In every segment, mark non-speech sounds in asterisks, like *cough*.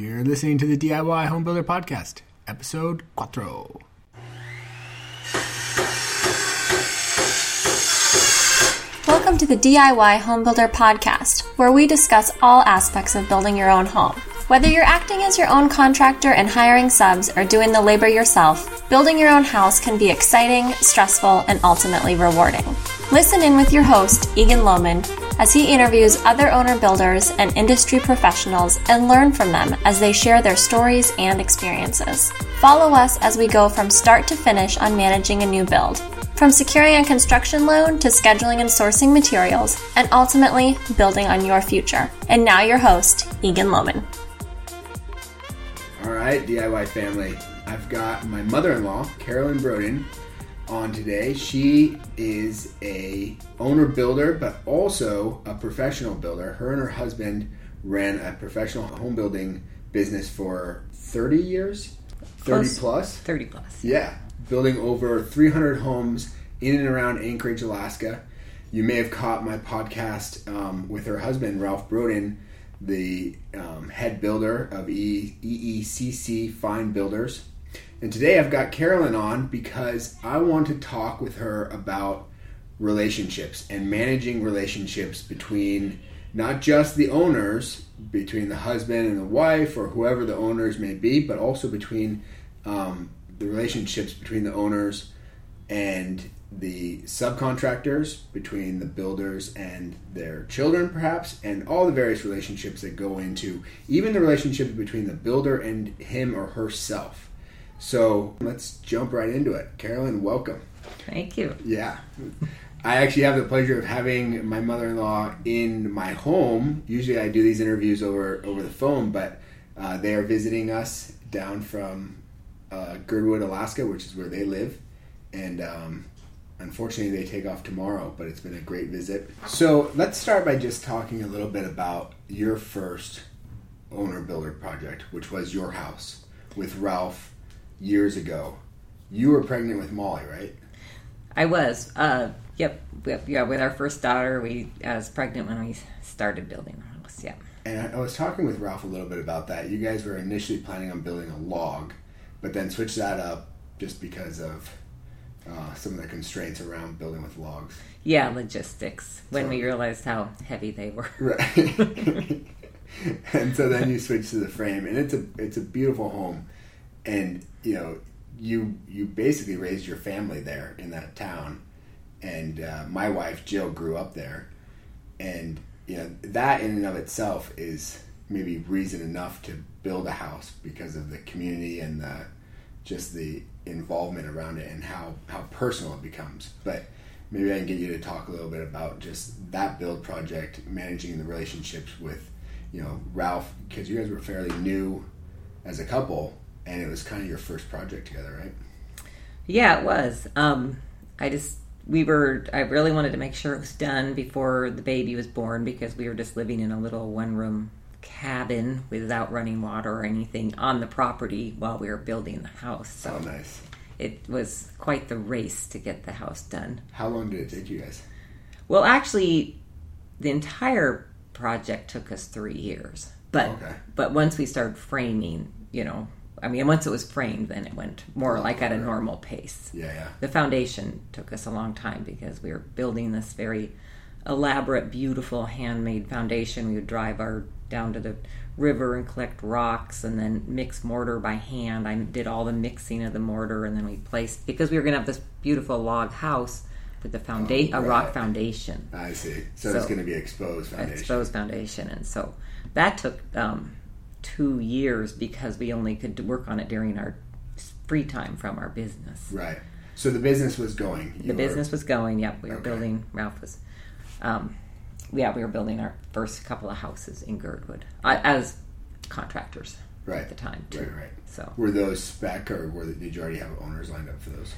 You're listening to the DIY Homebuilder Podcast, episode cuatro. Welcome to the DIY Homebuilder Podcast, where we discuss all aspects of building your own home. Whether you're acting as your own contractor and hiring subs or doing the labor yourself, building your own house can be exciting, stressful, and ultimately rewarding. Listen in with your host, Egan Lohman, as he interviews other owner builders and industry professionals and learn from them as they share their stories and experiences. Follow us as we go from start to finish on managing a new build. From securing a construction loan to scheduling and sourcing materials, and ultimately building on your future. And now, your host, Egan Lohman. All right, DIY family. I've got my mother in law, Carolyn Broden, on today. She is a owner builder, but also a professional builder. Her and her husband ran a professional home building business for 30 years, 30 Close. plus. 30 plus. Yeah, building over 300 homes in and around Anchorage, Alaska. You may have caught my podcast um, with her husband, Ralph Broden, the um, head builder of e- EECC Fine Builders. And today I've got Carolyn on because I want to talk with her about relationships and managing relationships between not just the owners, between the husband and the wife, or whoever the owners may be, but also between um, the relationships between the owners and the subcontractors, between the builders and their children, perhaps, and all the various relationships that go into even the relationship between the builder and him or herself. So let's jump right into it. Carolyn, welcome. Thank you. Yeah. I actually have the pleasure of having my mother-in-law in my home. Usually, I do these interviews over over the phone, but uh, they are visiting us down from uh, Girdwood, Alaska, which is where they live, and um, unfortunately, they take off tomorrow. But it's been a great visit. So let's start by just talking a little bit about your first owner builder project, which was your house with Ralph years ago. You were pregnant with Molly, right? I was. Uh, yep. yep. Yeah. With our first daughter, we I was pregnant when we started building the house. Yeah. And I I was talking with Ralph a little bit about that. You guys were initially planning on building a log, but then switched that up just because of uh, some of the constraints around building with logs. Yeah. Logistics. When So- we realized how heavy they were. *laughs* Right. *laughs* and so then you switch to the frame, and it's a it's a beautiful home, and you know you you basically raised your family there in that town, and uh, my wife Jill grew up there, and you know that in and of itself is maybe reason enough to build a house because of the community and the just the involvement around it and how how personal it becomes, but maybe I can get you to talk a little bit about just that build project, managing the relationships with, you know, Ralph, because you guys were fairly new as a couple, and it was kind of your first project together, right? Yeah, it was. Um, I just we were. I really wanted to make sure it was done before the baby was born because we were just living in a little one room cabin without running water or anything on the property while we were building the house. So Oh, nice. it was quite the race to get the house done. How long did it take you guys? Well, actually, the entire project took us three years. But Okay. but once we started framing, you know, I mean, once it was framed, then it went more Oh, like at a normal pace. Yeah, yeah. The foundation took us a long time because we were building this very elaborate, beautiful handmade foundation. We would drive our down to the river and collect rocks and then mix mortar by hand. I did all the mixing of the mortar and then we placed because we were going to have this beautiful log house with the foundation, a rock foundation, I see. So, it's going to be exposed foundation. exposed foundation, and so that took um, two years because we only could work on it during our free time from our business. Right. So the business was going. You The were- business was going. Yep, we were Okay. building. Ralph was, um, yeah, we were building our first couple of houses in Girdwood as contractors right at the time too. Right, right. So Were those spec, or were did you already have owners lined up for those?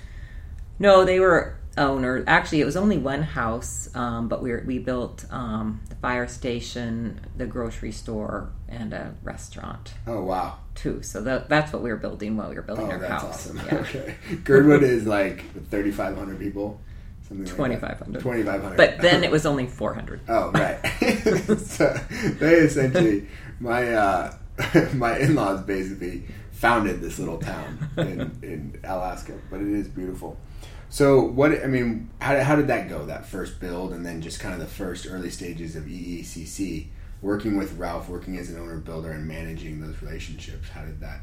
no, they were owners. Actually, it was only one house, um, but we were, we built um, the fire station, the grocery store, and a restaurant Oh wow. too. So that, that's what we were building while we were building Oh, our that's house. awesome. *laughs* Yeah. Okay. Girdwood is like 3,500 people. 2,500. 2,500. But then it was only 400. Oh, right. *laughs* so they essentially, my uh, *laughs* my in-laws basically founded this little town in, in Alaska, but it is beautiful. So what I mean, how, how did that go? That first build, and then just kind of the first early stages of EECC, working with Ralph, working as an owner builder, and managing those relationships. How did that?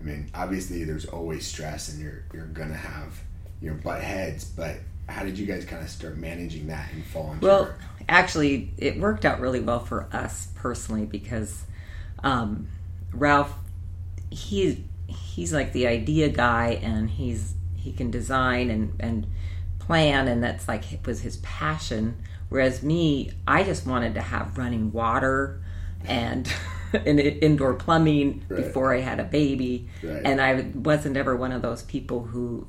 I mean, obviously there's always stress, and you're you're gonna have you know butt heads, but how did you guys kind of start managing that and fall into? Well, your- actually, it worked out really well for us personally because um, Ralph, he he's like the idea guy, and he's he can design and and plan, and that's like it was his passion. Whereas me, I just wanted to have running water and. *laughs* and indoor plumbing Right. before I had a baby, Right. and I wasn't ever one of those people who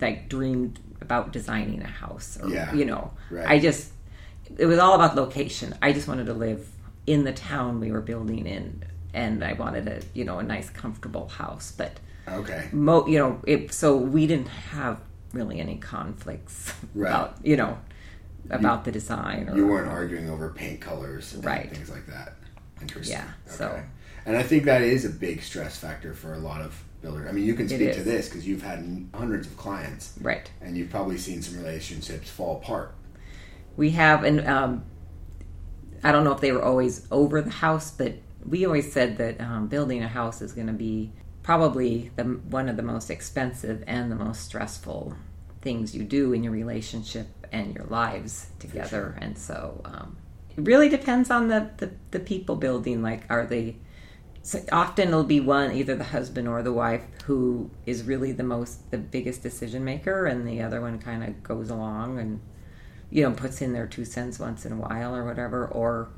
like dreamed about designing a house or Yeah. you know Right. I just it was all about location. I just wanted to live in the town we were building in, and I wanted a you know a nice comfortable house. But okay, mo you know it so we didn't have really any conflicts Right. about you know about the design or you weren't arguing over paint colors and Right. things like that. Interesting. Yeah, so- and I think that is a big stress factor for a lot of builders. I mean, you can speak to this because you've had hundreds of clients, right. and you've probably seen some relationships fall apart. We have, and um, I don't know if they were always over the house, but we always said that um, building a house is going to be probably the one of the most expensive and the most stressful things you do in your relationship and your lives together. And so um, it really depends on the, the, the people building. Like, are they so often it'll be one either the husband or the wife who is really the most the biggest decision maker and the other one kind of goes along and you know puts in their two cents once in a while or whatever or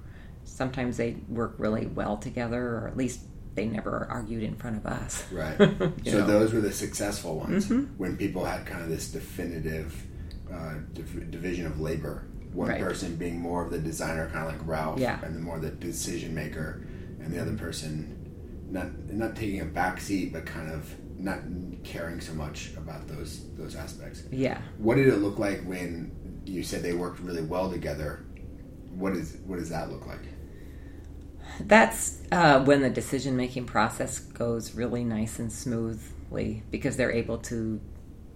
sometimes they work really well together or at least they never argued in front of us Right. *laughs* So know. Mm-hmm. those were the successful ones when people had kind of this definitive uh, div- division of labor. One Right. person being more of the designer, kind of like Ralph, Yeah. and the more the decision maker, and the other person not not taking a back seat, but kind of not caring so much about those those aspects. yeah What did it look like when you said they worked really well together? What is what does that look like? That's uh, when the decision making process goes really nice and smoothly because they're able to,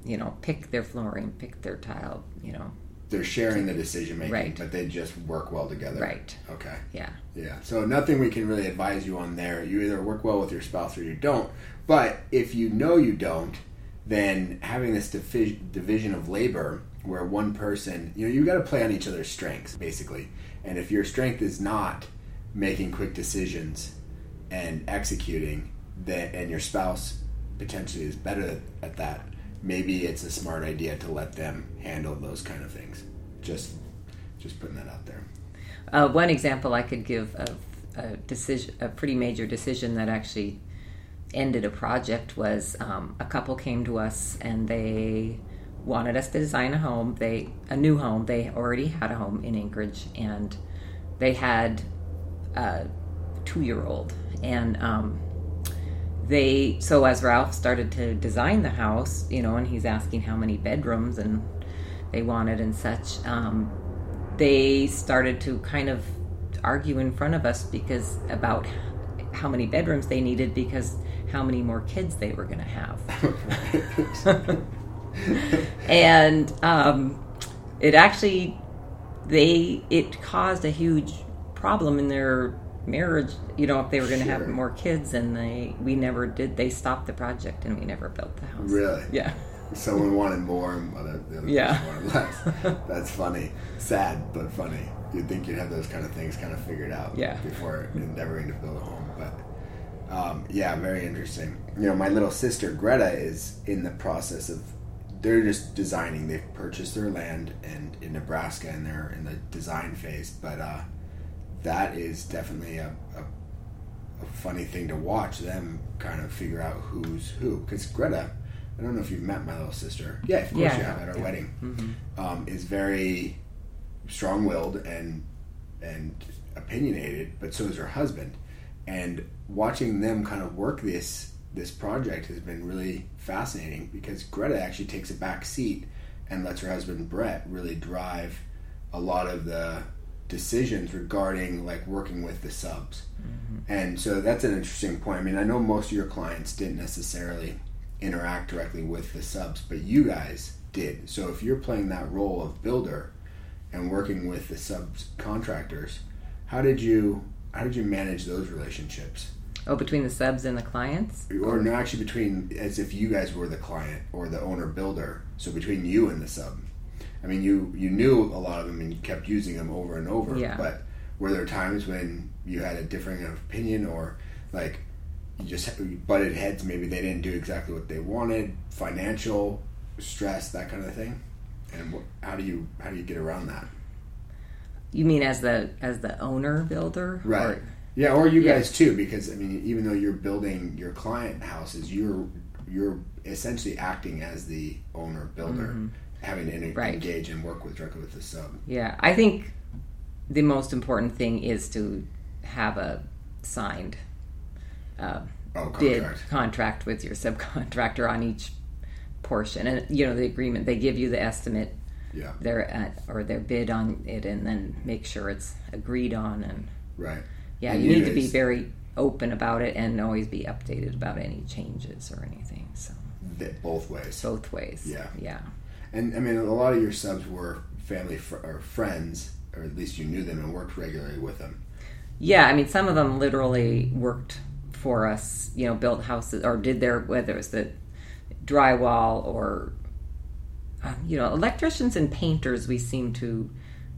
you know, pick their flooring, pick their tile, you know. They're sharing the decision making, Right. but they just work well together. Right. Okay. Yeah. Yeah. So nothing we can really advise you on there. You either work well with your spouse or you don't. But if you know you don't, then having this divi- division of labor where one person, you know, you got to play on each other's strengths basically. And if your strength is not making quick decisions and executing that and your spouse potentially is better at that, maybe it's a smart idea to let them handle those kind of things. Just just putting that out there. Uh, one example I could give of a decision, a pretty major decision that actually ended a project was um, a couple came to us and they wanted us to design a home. They a new home. They already had a home in Anchorage and they had a two year old and. Um, they so as Ralph started to design the house, you know, and he's asking how many bedrooms and they wanted and such. Um, they started to kind of argue in front of us because about how many bedrooms they needed because how many more kids they were going to have. *laughs* and um, it actually they it caused a huge problem in their marriage you know if they were going to Sure. have more kids and they we never did they stopped the project and we never built the house Really? yeah Someone wanted more, and other, the other Yeah. wanted less. *laughs* That's funny. Sad, but funny. You'd think you'd have those kind of things kind of figured out Yeah. before endeavoring to build a home. But um, yeah, very interesting. You know, my little sister Greta is in the process of. They're just designing. They've purchased their land and in Nebraska, and they're in the design phase. But uh, that is definitely a, a a funny thing to watch them kind of figure out who's who. Because Greta, I don't know if you've met my little sister. Yeah, of course Yeah, you have at our yeah. wedding. Um, is very strong-willed and and opinionated, but so is her husband. And watching them kind of work this this project has been really fascinating because Greta actually takes a back seat and lets her husband Brett really drive a lot of the decisions regarding like working with the subs. Mm-hmm. And so that's an interesting point. I mean, I know most of your clients didn't necessarily interact directly with the subs, but you guys did. So if you're playing that role of builder and working with the subcontractors, how did you how did you manage those relationships? Oh, between the subs and the clients? Or no, actually between as if you guys were the client or the owner builder. So between you and the sub. I mean, you you knew a lot of them and you kept using them over and over. Yeah. But were there times when you had a differing opinion or like you just you butted heads? Maybe they didn't do exactly what they wanted, financial stress, that kind of thing. And wh- how do you how do you get around that? You mean as the as the owner builder? Right. Or- yeah, or you Yeah. guys too, because I mean, even though you're building your client houses, you're you're essentially acting as the owner builder, mm-hmm. Having to Right. engage and work with directly with the sub. Yeah, I think the most important thing is to have a signed uh, Oh, bid contract. contract with your subcontractor on each portion, and you know the agreement. They give you the estimate, Yeah, their uh, or their bid on it, and then make sure it's agreed on. And right. yeah, And you need to be very open about it and always be updated about any changes or anything. So th- both ways. both ways. Yeah. yeah. And I mean, a lot of your subs were family fr- or friends, or at least you knew them and worked regularly with them. Yeah, I mean, some of them literally worked for us, you know, built houses or did their, whether it was the drywall or, uh, you know, electricians and painters, we seem to,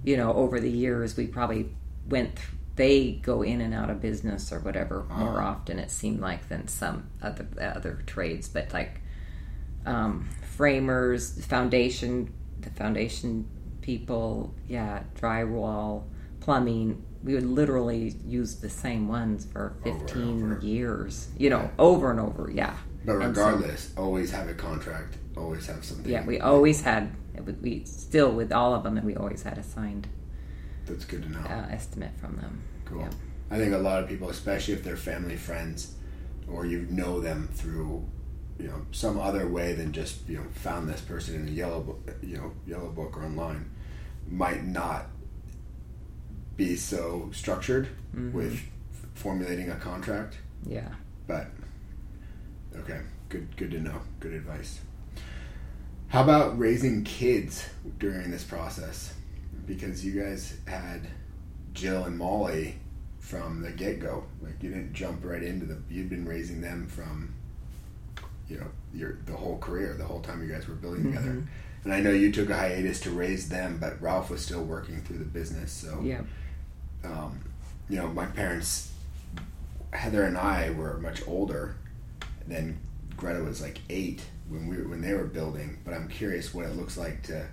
you know, over the years, we probably went, th- they go in and out of business or whatever more often, it seemed like, than some other, other trades. But like um, framers, foundation, the foundation people, yeah, drywall, plumbing. We would literally use the same ones for 15 over. years, you know, over and over, yeah. But And so- regardless, always have a contract. Always have something. yeah, we always had, we still with all of them, and we always had a signed That's good to know. uh, estimate from them. Cool. Yeah. I think a lot of people, especially if they're family friends, or you know them through, you know, some other way than just you know found this person in a yellow book, you know, yellow book or online, might not be so structured Mm-hmm. with formulating a contract. Yeah. But okay, good, good to know. Good advice. How about raising kids during this process? Because you guys had Jill and Molly from the get go. Like you didn't jump right into the. You'd been raising them from, you know, your the whole career, the whole time you guys were building together. And I know you took a hiatus to raise them, but Ralph was still working through the business. So Yeah. um, you know, my parents, Heather and I were much older. Then Greta was like eight when we when they were building. But I'm curious what it looks like to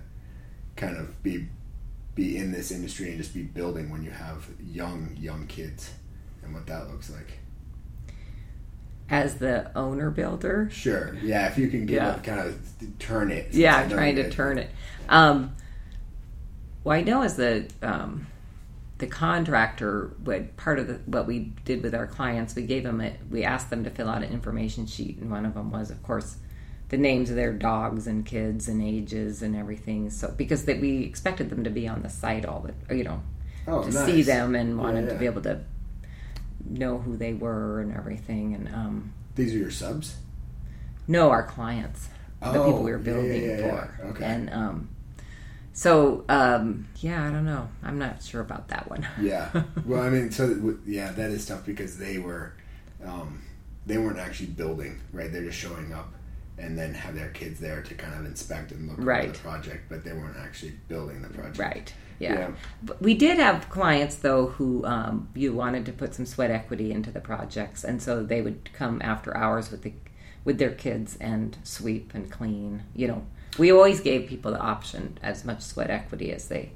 kind of be be in this industry and just be building when you have young young kids, and what that looks like. As the owner builder, Sure, yeah. If you can give Yeah. kind of turn it. yeah, trying to turn it. Um, well, I know as the um, the contractor, what part of the, what we did with our clients, we gave them a, we asked them to fill out an information sheet, and one of them was, of course, the names of their dogs and kids and ages and everything. So because that we expected them to be on the site all the, you know, Oh, to nice. see them and wanted Yeah, to be able to know who they were and everything. And um, These are your subs. no, our clients, the Oh, people we were building yeah, yeah, for. Okay. And um, so, um, yeah, I don't know. I'm not sure about that one. *laughs* Yeah. Well, I mean, so yeah, that is tough because they were, um, they weren't actually building, right? They're just showing up and then have their kids there to kind of inspect and look Right. at the project, but they weren't actually building the project. Right. Yeah. Yeah. But we did have clients though who um, you wanted to put some sweat equity into the projects, and so they would come after hours with the with their kids and sweep and clean. You know, we always gave people the option as much sweat equity as they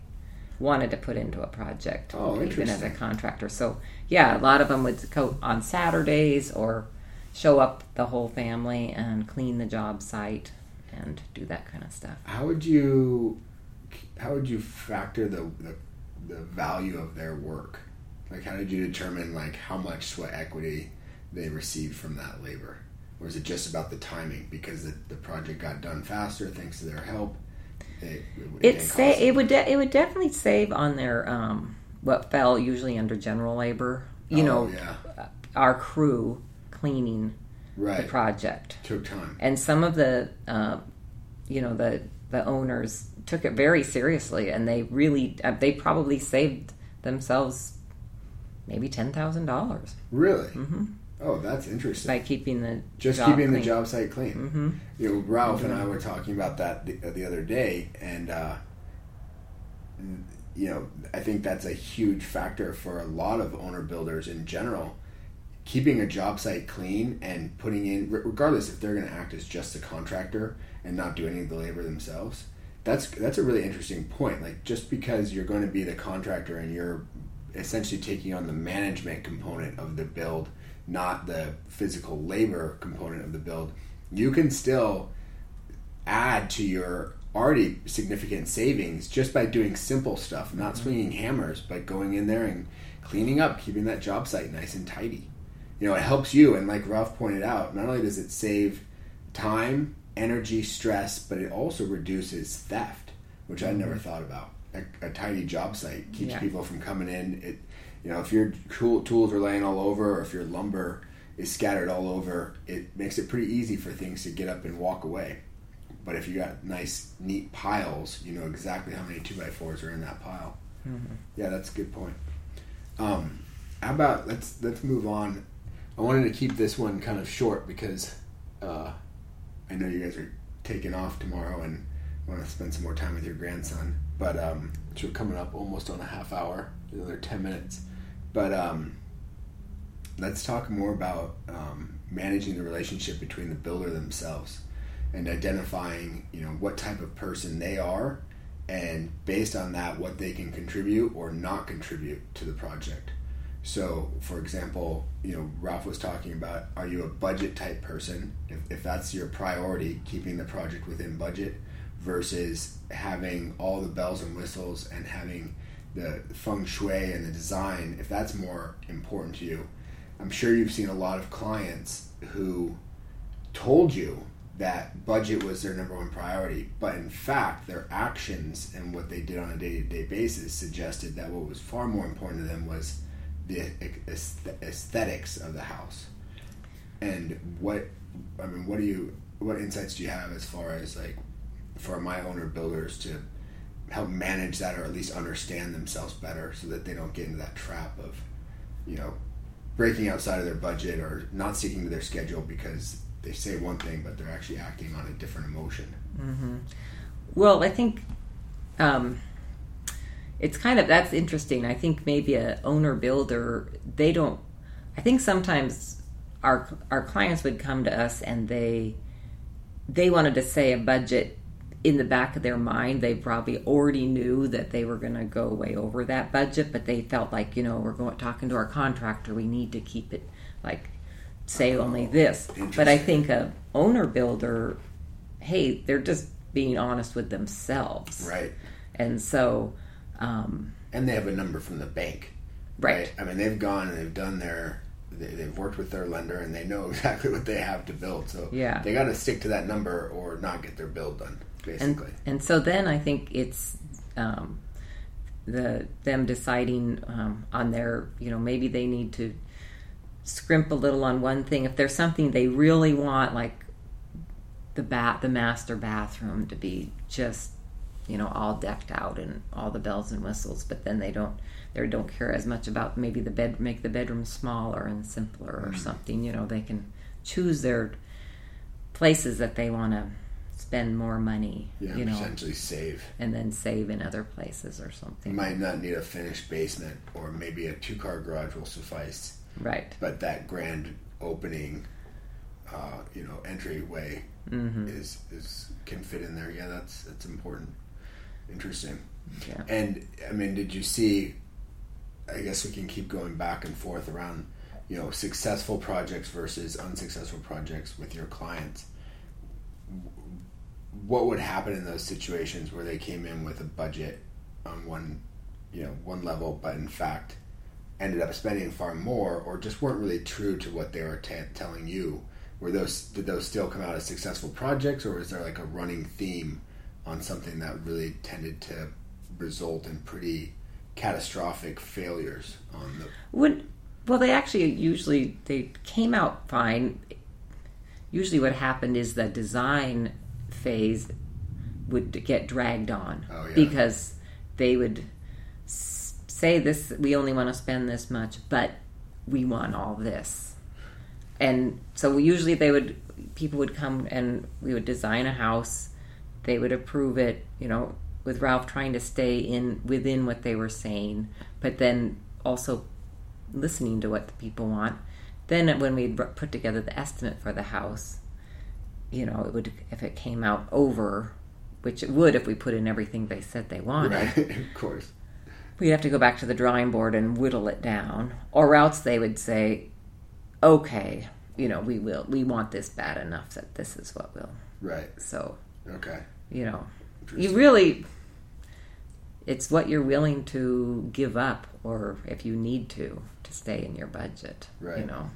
wanted to put into a project, Oh, even as a contractor. So yeah, a lot of them would go on Saturdays or show up the whole family and clean the job site and do that kind of stuff. How would you, how would you factor the, the the value of their work? Like, how did you determine like how much sweat equity they received from that labor? Or is it just about the timing because the, the project got done faster thanks to their help? It, it It sa- it would de- it would definitely save on their um, what fell usually under general labor. You Oh, know, yeah. our crew cleaning the project, Took time. and some of the, uh, you know, the the owners took it very seriously, and they really uh, they probably saved themselves maybe ten thousand dollars Really? Mm-hmm. Oh, that's interesting. by keeping the just keeping the clean. job site clean. Mm-hmm. You know, Ralph and I were talking about that the, the other day, and uh, you know, I think that's a huge factor for a lot of owner builders in general. Keeping a job site clean and putting in, regardless if they're going to act as just a contractor and not do any of the labor themselves. That's that's a really interesting point. Like just because you're going to be the contractor and you're essentially taking on the management component of the build, not the physical labor component of the build, you can still add to your already significant savings just by doing simple stuff, not mm-hmm. swinging hammers, but going in there and cleaning up, keeping that job site nice and tidy. You know, it helps you, and like Ralph pointed out, not only does it save time, energy, stress, but it also reduces theft, which I never thought about. A, a tidy job site keeps Yeah. people from coming in. It, you know, if your cool tools are laying all over, or if your lumber is scattered all over, it makes it pretty easy for things to get up and walk away. But if you got nice, neat piles, you know exactly how many two by fours are in that pile. Yeah, that's a good point. Um, how about let's let's move on. I wanted to keep this one kind of short because uh, I know you guys are taking off tomorrow and want to spend some more time with your grandson. But um, so we're coming up almost on a half hour, another ten minutes. But um, let's talk more about um, managing the relationship between the builder themselves and identifying, you know, what type of person they are, and based on that, what they can contribute or not contribute to the project. So, for example, you know, Ralph was talking about are you a budget type person? If, if that's your priority, keeping the project within budget versus having all the bells and whistles and having the feng shui and the design, if that's more important to you, I'm sure you've seen a lot of clients who told you that budget was their number one priority, but in fact, their actions and what they did on a day to day basis suggested that what was far more important to them was the aesthetics of the house. And what, I mean, what do you, what insights do you have as far as like for my owner builders to help manage that or at least understand themselves better so that they don't get into that trap of, you know, breaking outside of their budget or not sticking to their schedule because they say one thing but they're actually acting on a different emotion. Well, I think um, it's kind of that's interesting. I think maybe a owner builder they don't. I think sometimes our our clients would come to us and they they wanted to say a budget in the back of their mind. They probably already knew that they were going to go way over that budget, but they felt like you know we're going talking to our contractor. We need to keep it like say only oh, this. But I think a owner builder, hey, they're just being honest with themselves, Right. and so. Um, And they have a number from the bank. Right. I mean, they've gone and they've done their, they, they've worked with their lender and they know *laughs* exactly what they have to build. So Yeah. they got to stick to that number or not get their build done, and basically. and so then I think it's um, the them deciding um, on their you know maybe they need to scrimp a little on one thing if there's something they really want like the bat the master bathroom to be just you know all decked out and all the bells and whistles but then they don't they don't care as much about maybe the bed make the bedroom smaller and simpler or something you know they can choose their places that they want to spend more money yeah, you know essentially save. and then save in other places or something. You might not need a finished basement or maybe a two car garage will suffice. right but that grand opening, uh, you know, entryway Mm-hmm. is is can fit in there. Yeah, that's that's important. Interesting. yeah And I mean, did you see? I guess we can keep going back and forth around, you know, successful projects versus unsuccessful projects with your clients. What would happen in those situations where they came in with a budget on one, you know, one level, but in fact ended up spending far more, or just weren't really true to what they were t- telling you? Were those did those still come out as successful projects, or was there like a running theme on something that really tended to result in pretty catastrophic failures on the Would well, they actually usually they came out fine. Usually, what happened is the design phase would get dragged on Oh, yeah. because they would say this. We only want to spend this much, but we want all this, and so usually they would people would come and we would design a house. They would approve it, you know, with Ralph trying to stay in within what they were saying, but then also listening to what the people want. Then when we put together the estimate for the house, you know, it would if it came out over, which it would if we put in everything they said they wanted. right *laughs* of course We'd have to go back to the drawing board and whittle it down, or else they would say, "Okay, you know, we will. We want this bad enough that this is what we'll." right So okay you know, you really, it's what you're willing to give up, or if you need to, to stay in your budget. Right. You know,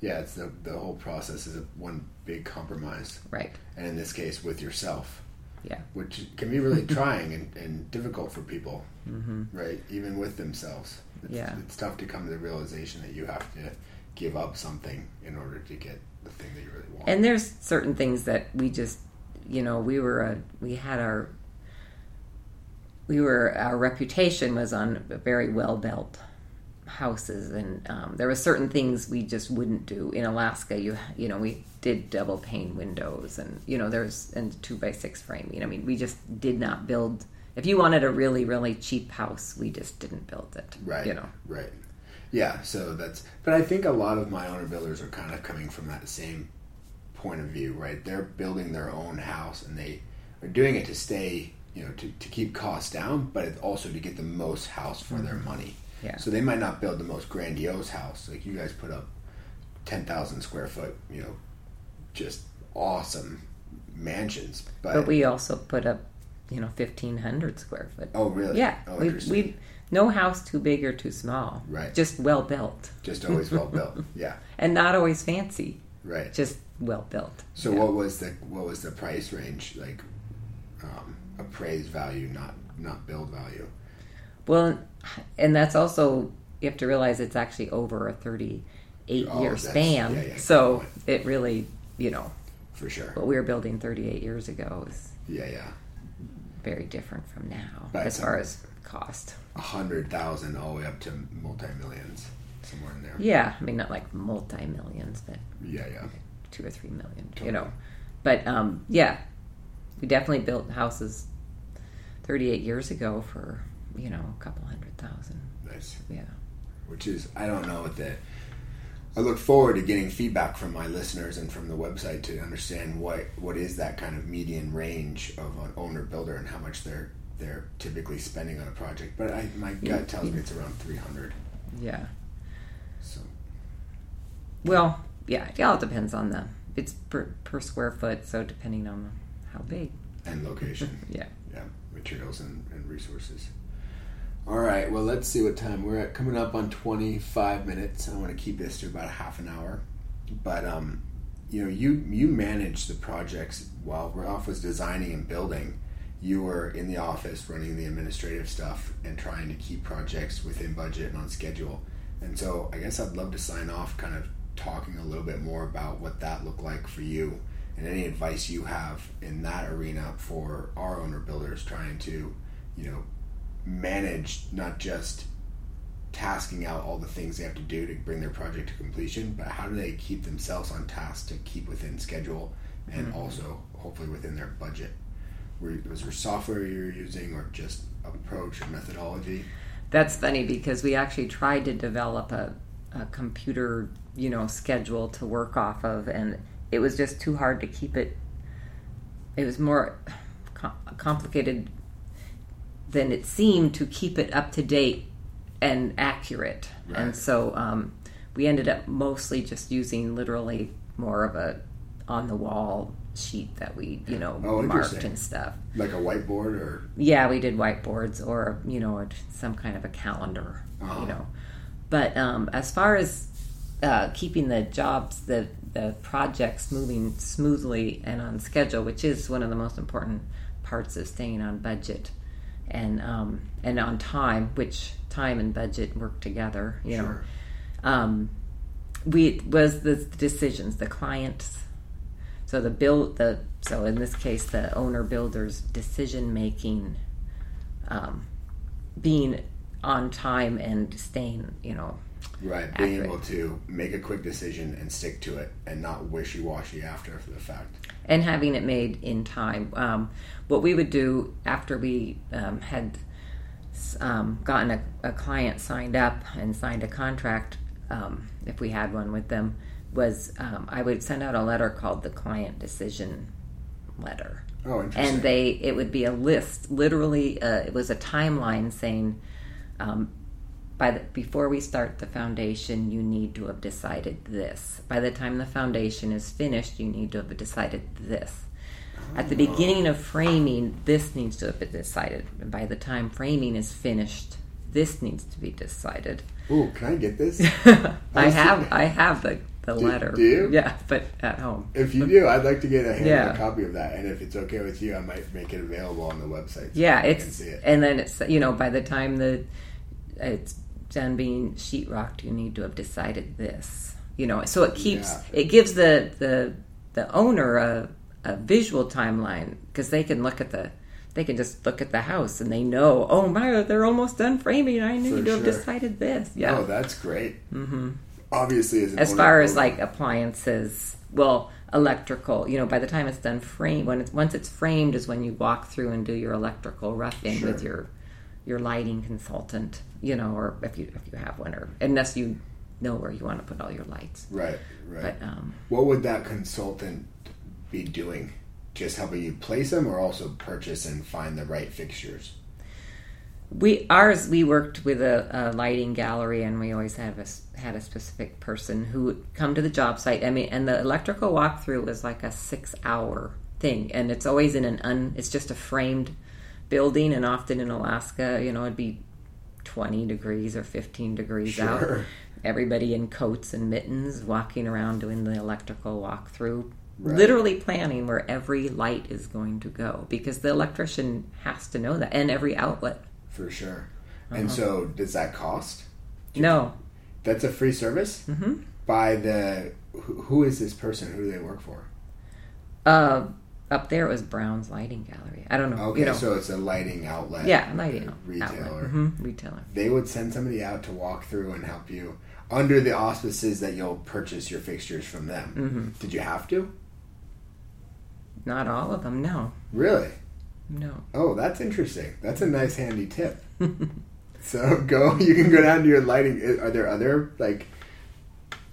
yeah it's the, the whole process is a one big compromise right? and in this case with yourself Yeah. which can be really trying and, and difficult for people right even with themselves it's, Mm-hmm. Yeah. it's tough to come to the realization that you have to give up something in order to get the thing that you really want And there's certain things that we just, you know, we were a, we had our, we were our reputation was on very well built houses, and um, there were certain things we just wouldn't do in Alaska. You you know we did double pane windows, and you know there's and two by six framing. I mean we just did not build. If you wanted a really really cheap house, we just didn't build it. Right. You know. Right. Yeah. So that's. But I think a lot of my owner builders are kind of coming from that same point of view, right? They're building their own house and they are doing it to stay, you know, to, to keep costs down, but also to get the most house for their mm-hmm. money. Yeah. So they might not build the most grandiose house. Like you guys put up 10,000 square foot, you know, just awesome mansions. But, But we also put up, you know, fifteen hundred square foot. oh, really? Yeah, Oh, we, we no house too big or too small. Right. Just well built, just always well built. *laughs* Yeah. and not always fancy. Right. Just well built. So Yeah. what was the what was the price range like? Um, appraised value, not not build value. Well, and that's also you have to realize it's actually over a thirty-eight Oh, year span. yeah, yeah, so it really, you know, For sure. what we were building thirty-eight years ago is Yeah, yeah. very different from now Right, as far as cost. A hundred thousand all the way up to multi millions, somewhere in there. Yeah, I mean not like multi millions, but Yeah, yeah. Two or three million, you know. But um, yeah, we definitely built houses 38 years ago for you know a couple hundred thousand. Nice. Yeah, Which is I don't know what the. I look forward to getting feedback from my listeners and from the website to understand what what is that kind of median range of an owner builder and how much they're they're typically spending on a project. But I, my gut tells me it's around three hundred. yeah. So Well, yeah, it all depends on the. It's per, per square foot, so depending on how big. and location. *laughs* Yeah. yeah, materials and, and resources. All right, well, let's see what time we're at. Coming up on 25 minutes. I want to keep this to about a half an hour. But, um, you know, you, you managed the projects while Ralph was designing and building. You were in the office running the administrative stuff and trying to keep projects within budget and on schedule. And so I guess I'd love to sign off kind of talking a little bit more about what that looked like for you and any advice you have in that arena for our owner builders trying to, you know, manage not just tasking out all the things they have to do to bring their project to completion, but how do they keep themselves on task to keep within schedule and mm-hmm. also hopefully within their budget? Was there software you were using or just approach or methodology? That's funny because we actually tried to develop a, a computer, you know, schedule to work off of, and it was just too hard to keep it. It was more com- complicated than it seemed to keep it up to date and accurate. Right. And so um, we ended up mostly just using literally more of a on the wall sheet that we, you know, Oh, marked and stuff. Like a whiteboard or Yeah, we did whiteboards or you know some kind of a calendar, Uh-huh. you know. But um, as far as uh, keeping the jobs, the the projects moving smoothly and on schedule, which is one of the most important parts of staying on budget, and um, and on time, which time and budget work together. You know, Sure. um, we was the decisions the clients. So the build the so in this case the owner builder's decision making, um, being on time and staying you know Right, being Accurate. able to make a quick decision and stick to it, and not wishy washy after the fact. and having it made in time. Um, what we would do after we um, had um, gotten a, a client signed up and signed a contract, um, if we had one with them, was um, I would send out a letter called the client decision letter. Oh, interesting. And they, it would be a list. Literally, uh, it was a timeline saying, um, by the, before we start the foundation, you need to have decided this. By the time the foundation is finished, you need to have decided this. At the beginning of framing, this needs to have been decided. And by the time framing is finished, this needs to be decided. Ooh, can I get this? *laughs* I have, I have the, the Do- letter. do you? Yeah, but at home. if you do, I'd like to get a handwritten Yeah. copy of that, and if it's okay with you, I might make it available on the website. so Yeah, it's see it. and then it's you know by the time the it's done being sheetrocked, you need to have decided this. You know, so it keeps Yeah. it gives the the the owner a a visual timeline because they can look at the they can just look at the house and they know oh my they're almost done framing I need For to have decided this yeah Oh, that's great. Mm-hmm. Obviously, as as far as like appliances well electrical you know by the time it's done frame when it's once it's framed is when you walk through and do your electrical roughing Sure. with your your lighting consultant you know or if you if you have one or unless you know where you want to put all your lights right, right. but um what would that consultant be doing? Just helping you place them, or also purchase and find the right fixtures? We ours we worked with a, a lighting gallery and we always have a, had a specific person who would come to the job site. I mean and the electrical walkthrough was like a six hour thing and it's always in an un it's just a framed building and often in alaska you know it'd be 20 degrees or 15 degrees out. Everybody in coats and mittens walking around doing the electrical walkthrough Right. literally planning where every light is going to go because the electrician has to know that and every outlet For sure. Uh-huh. And so, does that cost? no That's a free service hmm by the. Who, who is this person? Who do they work for? Uh, up there it was Brown's Lighting Gallery. I don't know. Okay, you know, so it's a lighting outlet. yeah, lighting retailer. hmm retailer. They would send somebody out to walk through and help you under the auspices that you'll purchase your fixtures from them. Mm-hmm. Did you have to? Not all of them. No, Really? No. Oh, that's interesting. That's a nice handy tip. *laughs* so go. You can go down to your lighting. Are there other like?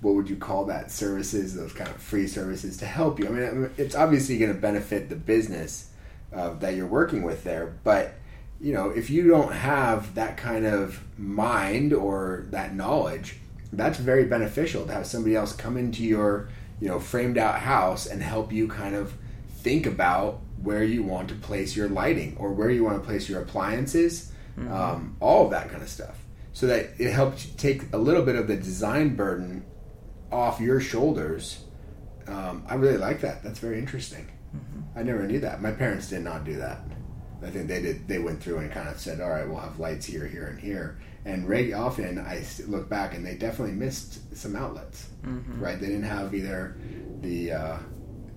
What would you call that? Services, those kind of free services to help you. I mean, it's obviously going to benefit the business uh, that you're working with there, but you know, if you don't have that kind of mind or that knowledge, that's very beneficial to have somebody else come into your, you know, framed out house and help you kind of think about where you want to place your lighting or where you want to place your appliances, um, all of that kind of stuff. So that it helps you take a little bit of the design burden off your shoulders. Um, I really like that. That's very interesting. I never knew that. My parents did not do that. I think they did. They went through and kind of said, "All right, we'll have lights here, here, and here." And reg- often I look back and they definitely missed some outlets. Right? They didn't have either the, uh,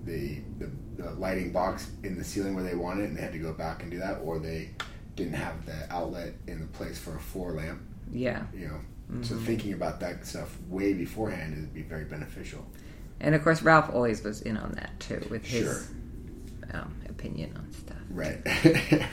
the the the lighting box in the ceiling where they wanted, and they had to go back and do that, or they didn't have the outlet in the place for a floor lamp. Yeah, You know, so thinking about that stuff way beforehand would be very beneficial. and of course Ralph always was in on that too with his Sure. um, opinion on stuff. Right.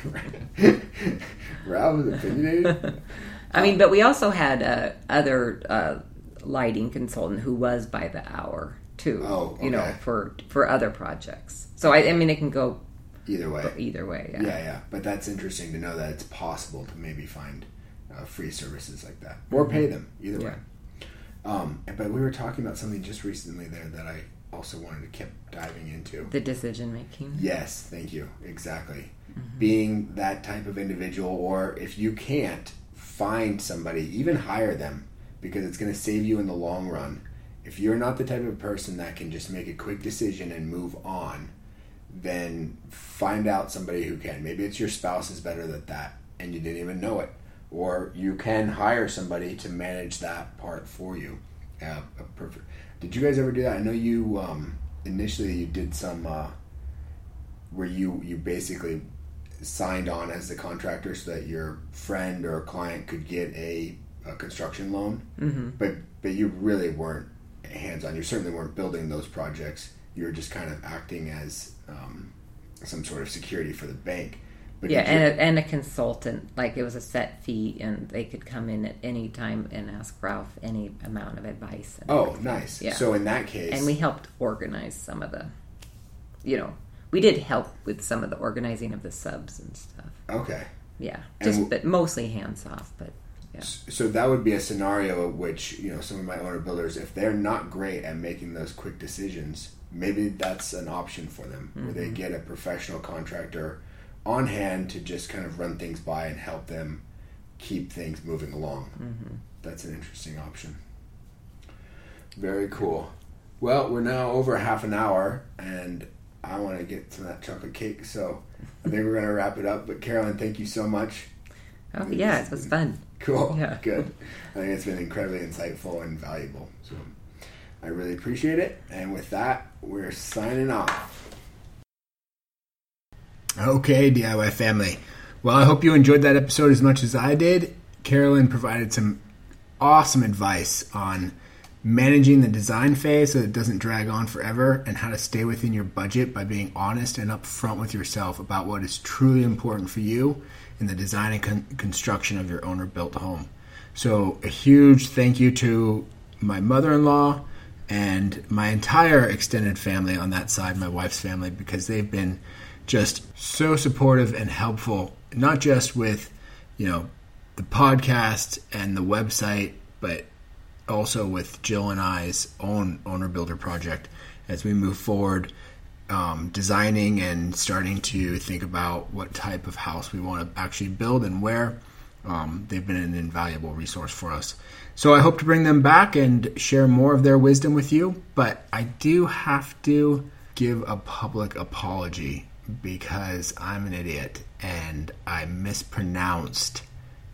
right. *laughs* Ralph is opinionated. *laughs* I mean, but we also had uh, other uh, lighting consultant who was by the hour too. Oh, you know, for for other projects. So I, I mean, it can go Either way. either way. Yeah. Yeah, yeah. But that's interesting to know that it's possible to maybe find uh, free services like that or pay them. Either way. Um, but we were talking about something just recently there that I also wanted to keep diving into. The decision making. Yes, thank you. Exactly. Being that type of individual, or if you can't, find somebody, even hire them, because it's going to save you in the long run. If you're not the type of person that can just make a quick decision and move on, then find out somebody who can. Maybe it's your spouse is better at that, and you didn't even know it. Or you can hire somebody to manage that part for you. Yeah, a perfect. Did you guys ever do that? I know you um, initially you did some uh, where you you basically signed on as the contractor so that your friend or client could get a, a construction loan, mm-hmm. but but you really weren't hands on. You certainly weren't building those projects. You were just kind of acting as um, some sort of security for the bank. But yeah, and a, and a consultant, like it was a set fee, and they could come in at any time and ask Ralph any amount of advice. oh, everything. nice. Yeah. So in that case, and we helped organize some of the, you know, we did help with some of the organizing of the subs and stuff. Okay. Yeah, just but mostly hands off. But yeah. So that would be a scenario which you know some of my owner builders, if they're not great at making those quick decisions, maybe that's an option for them, mm-hmm. where they mm-hmm. get a professional contractor on hand to just kind of run things by and help them keep things moving along. Mm-hmm. That's an interesting option. Very cool. Well, we're now over half an hour, and I want to get to that chocolate cake. So I think we're going to wrap it up. But Carolyn, thank you so much. Oh yeah, it was fun. Cool. Yeah. *laughs* Good. I think it's been incredibly insightful and valuable. So I really appreciate it. And with that, we're signing off. Okay, DIY family. Well, I hope you enjoyed that episode as much as I did. Carolyn provided some awesome advice on managing the design phase so it doesn't drag on forever, and how to stay within your budget by being honest and upfront with yourself about what is truly important for you in the design and con- construction of your owner built home. So, a huge thank you to my mother in law and my entire extended family on that side, my wife's family, because they've been just so supportive and helpful, not just with, you know, the podcast and the website, but also with Jill and I's own owner builder project as we move forward, um, designing and starting to think about what type of house we want to actually build and where. Um, they've been an invaluable resource for us. So I hope to bring them back and share more of their wisdom with you. But I do have to give a public apology because I'm an idiot and I mispronounced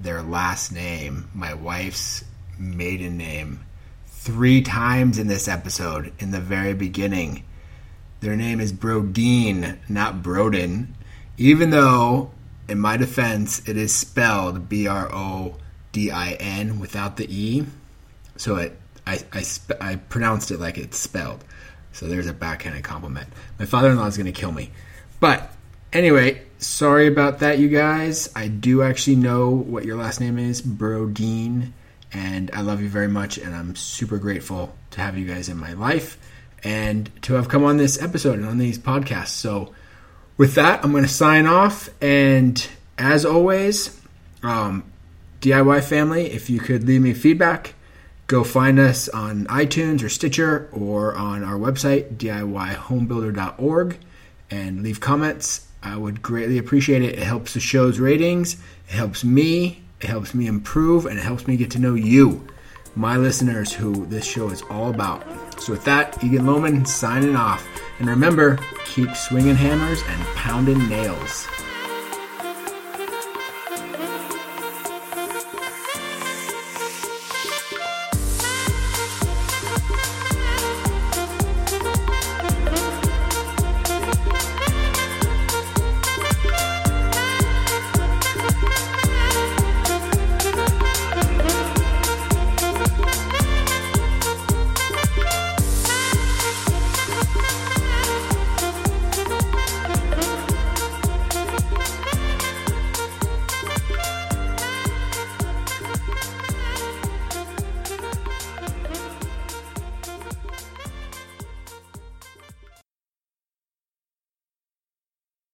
their last name, my wife's maiden name three times in this episode in the very beginning. Their name is Brodeen, not Broden, even though, in my defense, it is spelled B R O D I N without the E. So it, I, I, I pronounced it like it's spelled. So there's a backhanded compliment. My father in law is going to kill me. But anyway, sorry about that, you guys. I do actually know what your last name is, Brodeen. And I love you very much, and I'm super grateful to have you guys in my life and to have come on this episode and on these podcasts. So, with that, I'm going to sign off. And as always, um, DIY family, if you could leave me feedback, go find us on iTunes or Stitcher or on our website, DIYhomebuilder.org, and leave comments. I would greatly appreciate it. It helps the show's ratings, it helps me it helps me improve and it helps me get to know you, my listeners, who this show is all about. So, with that, Egan Loman signing off. And remember, keep swinging hammers and pounding nails.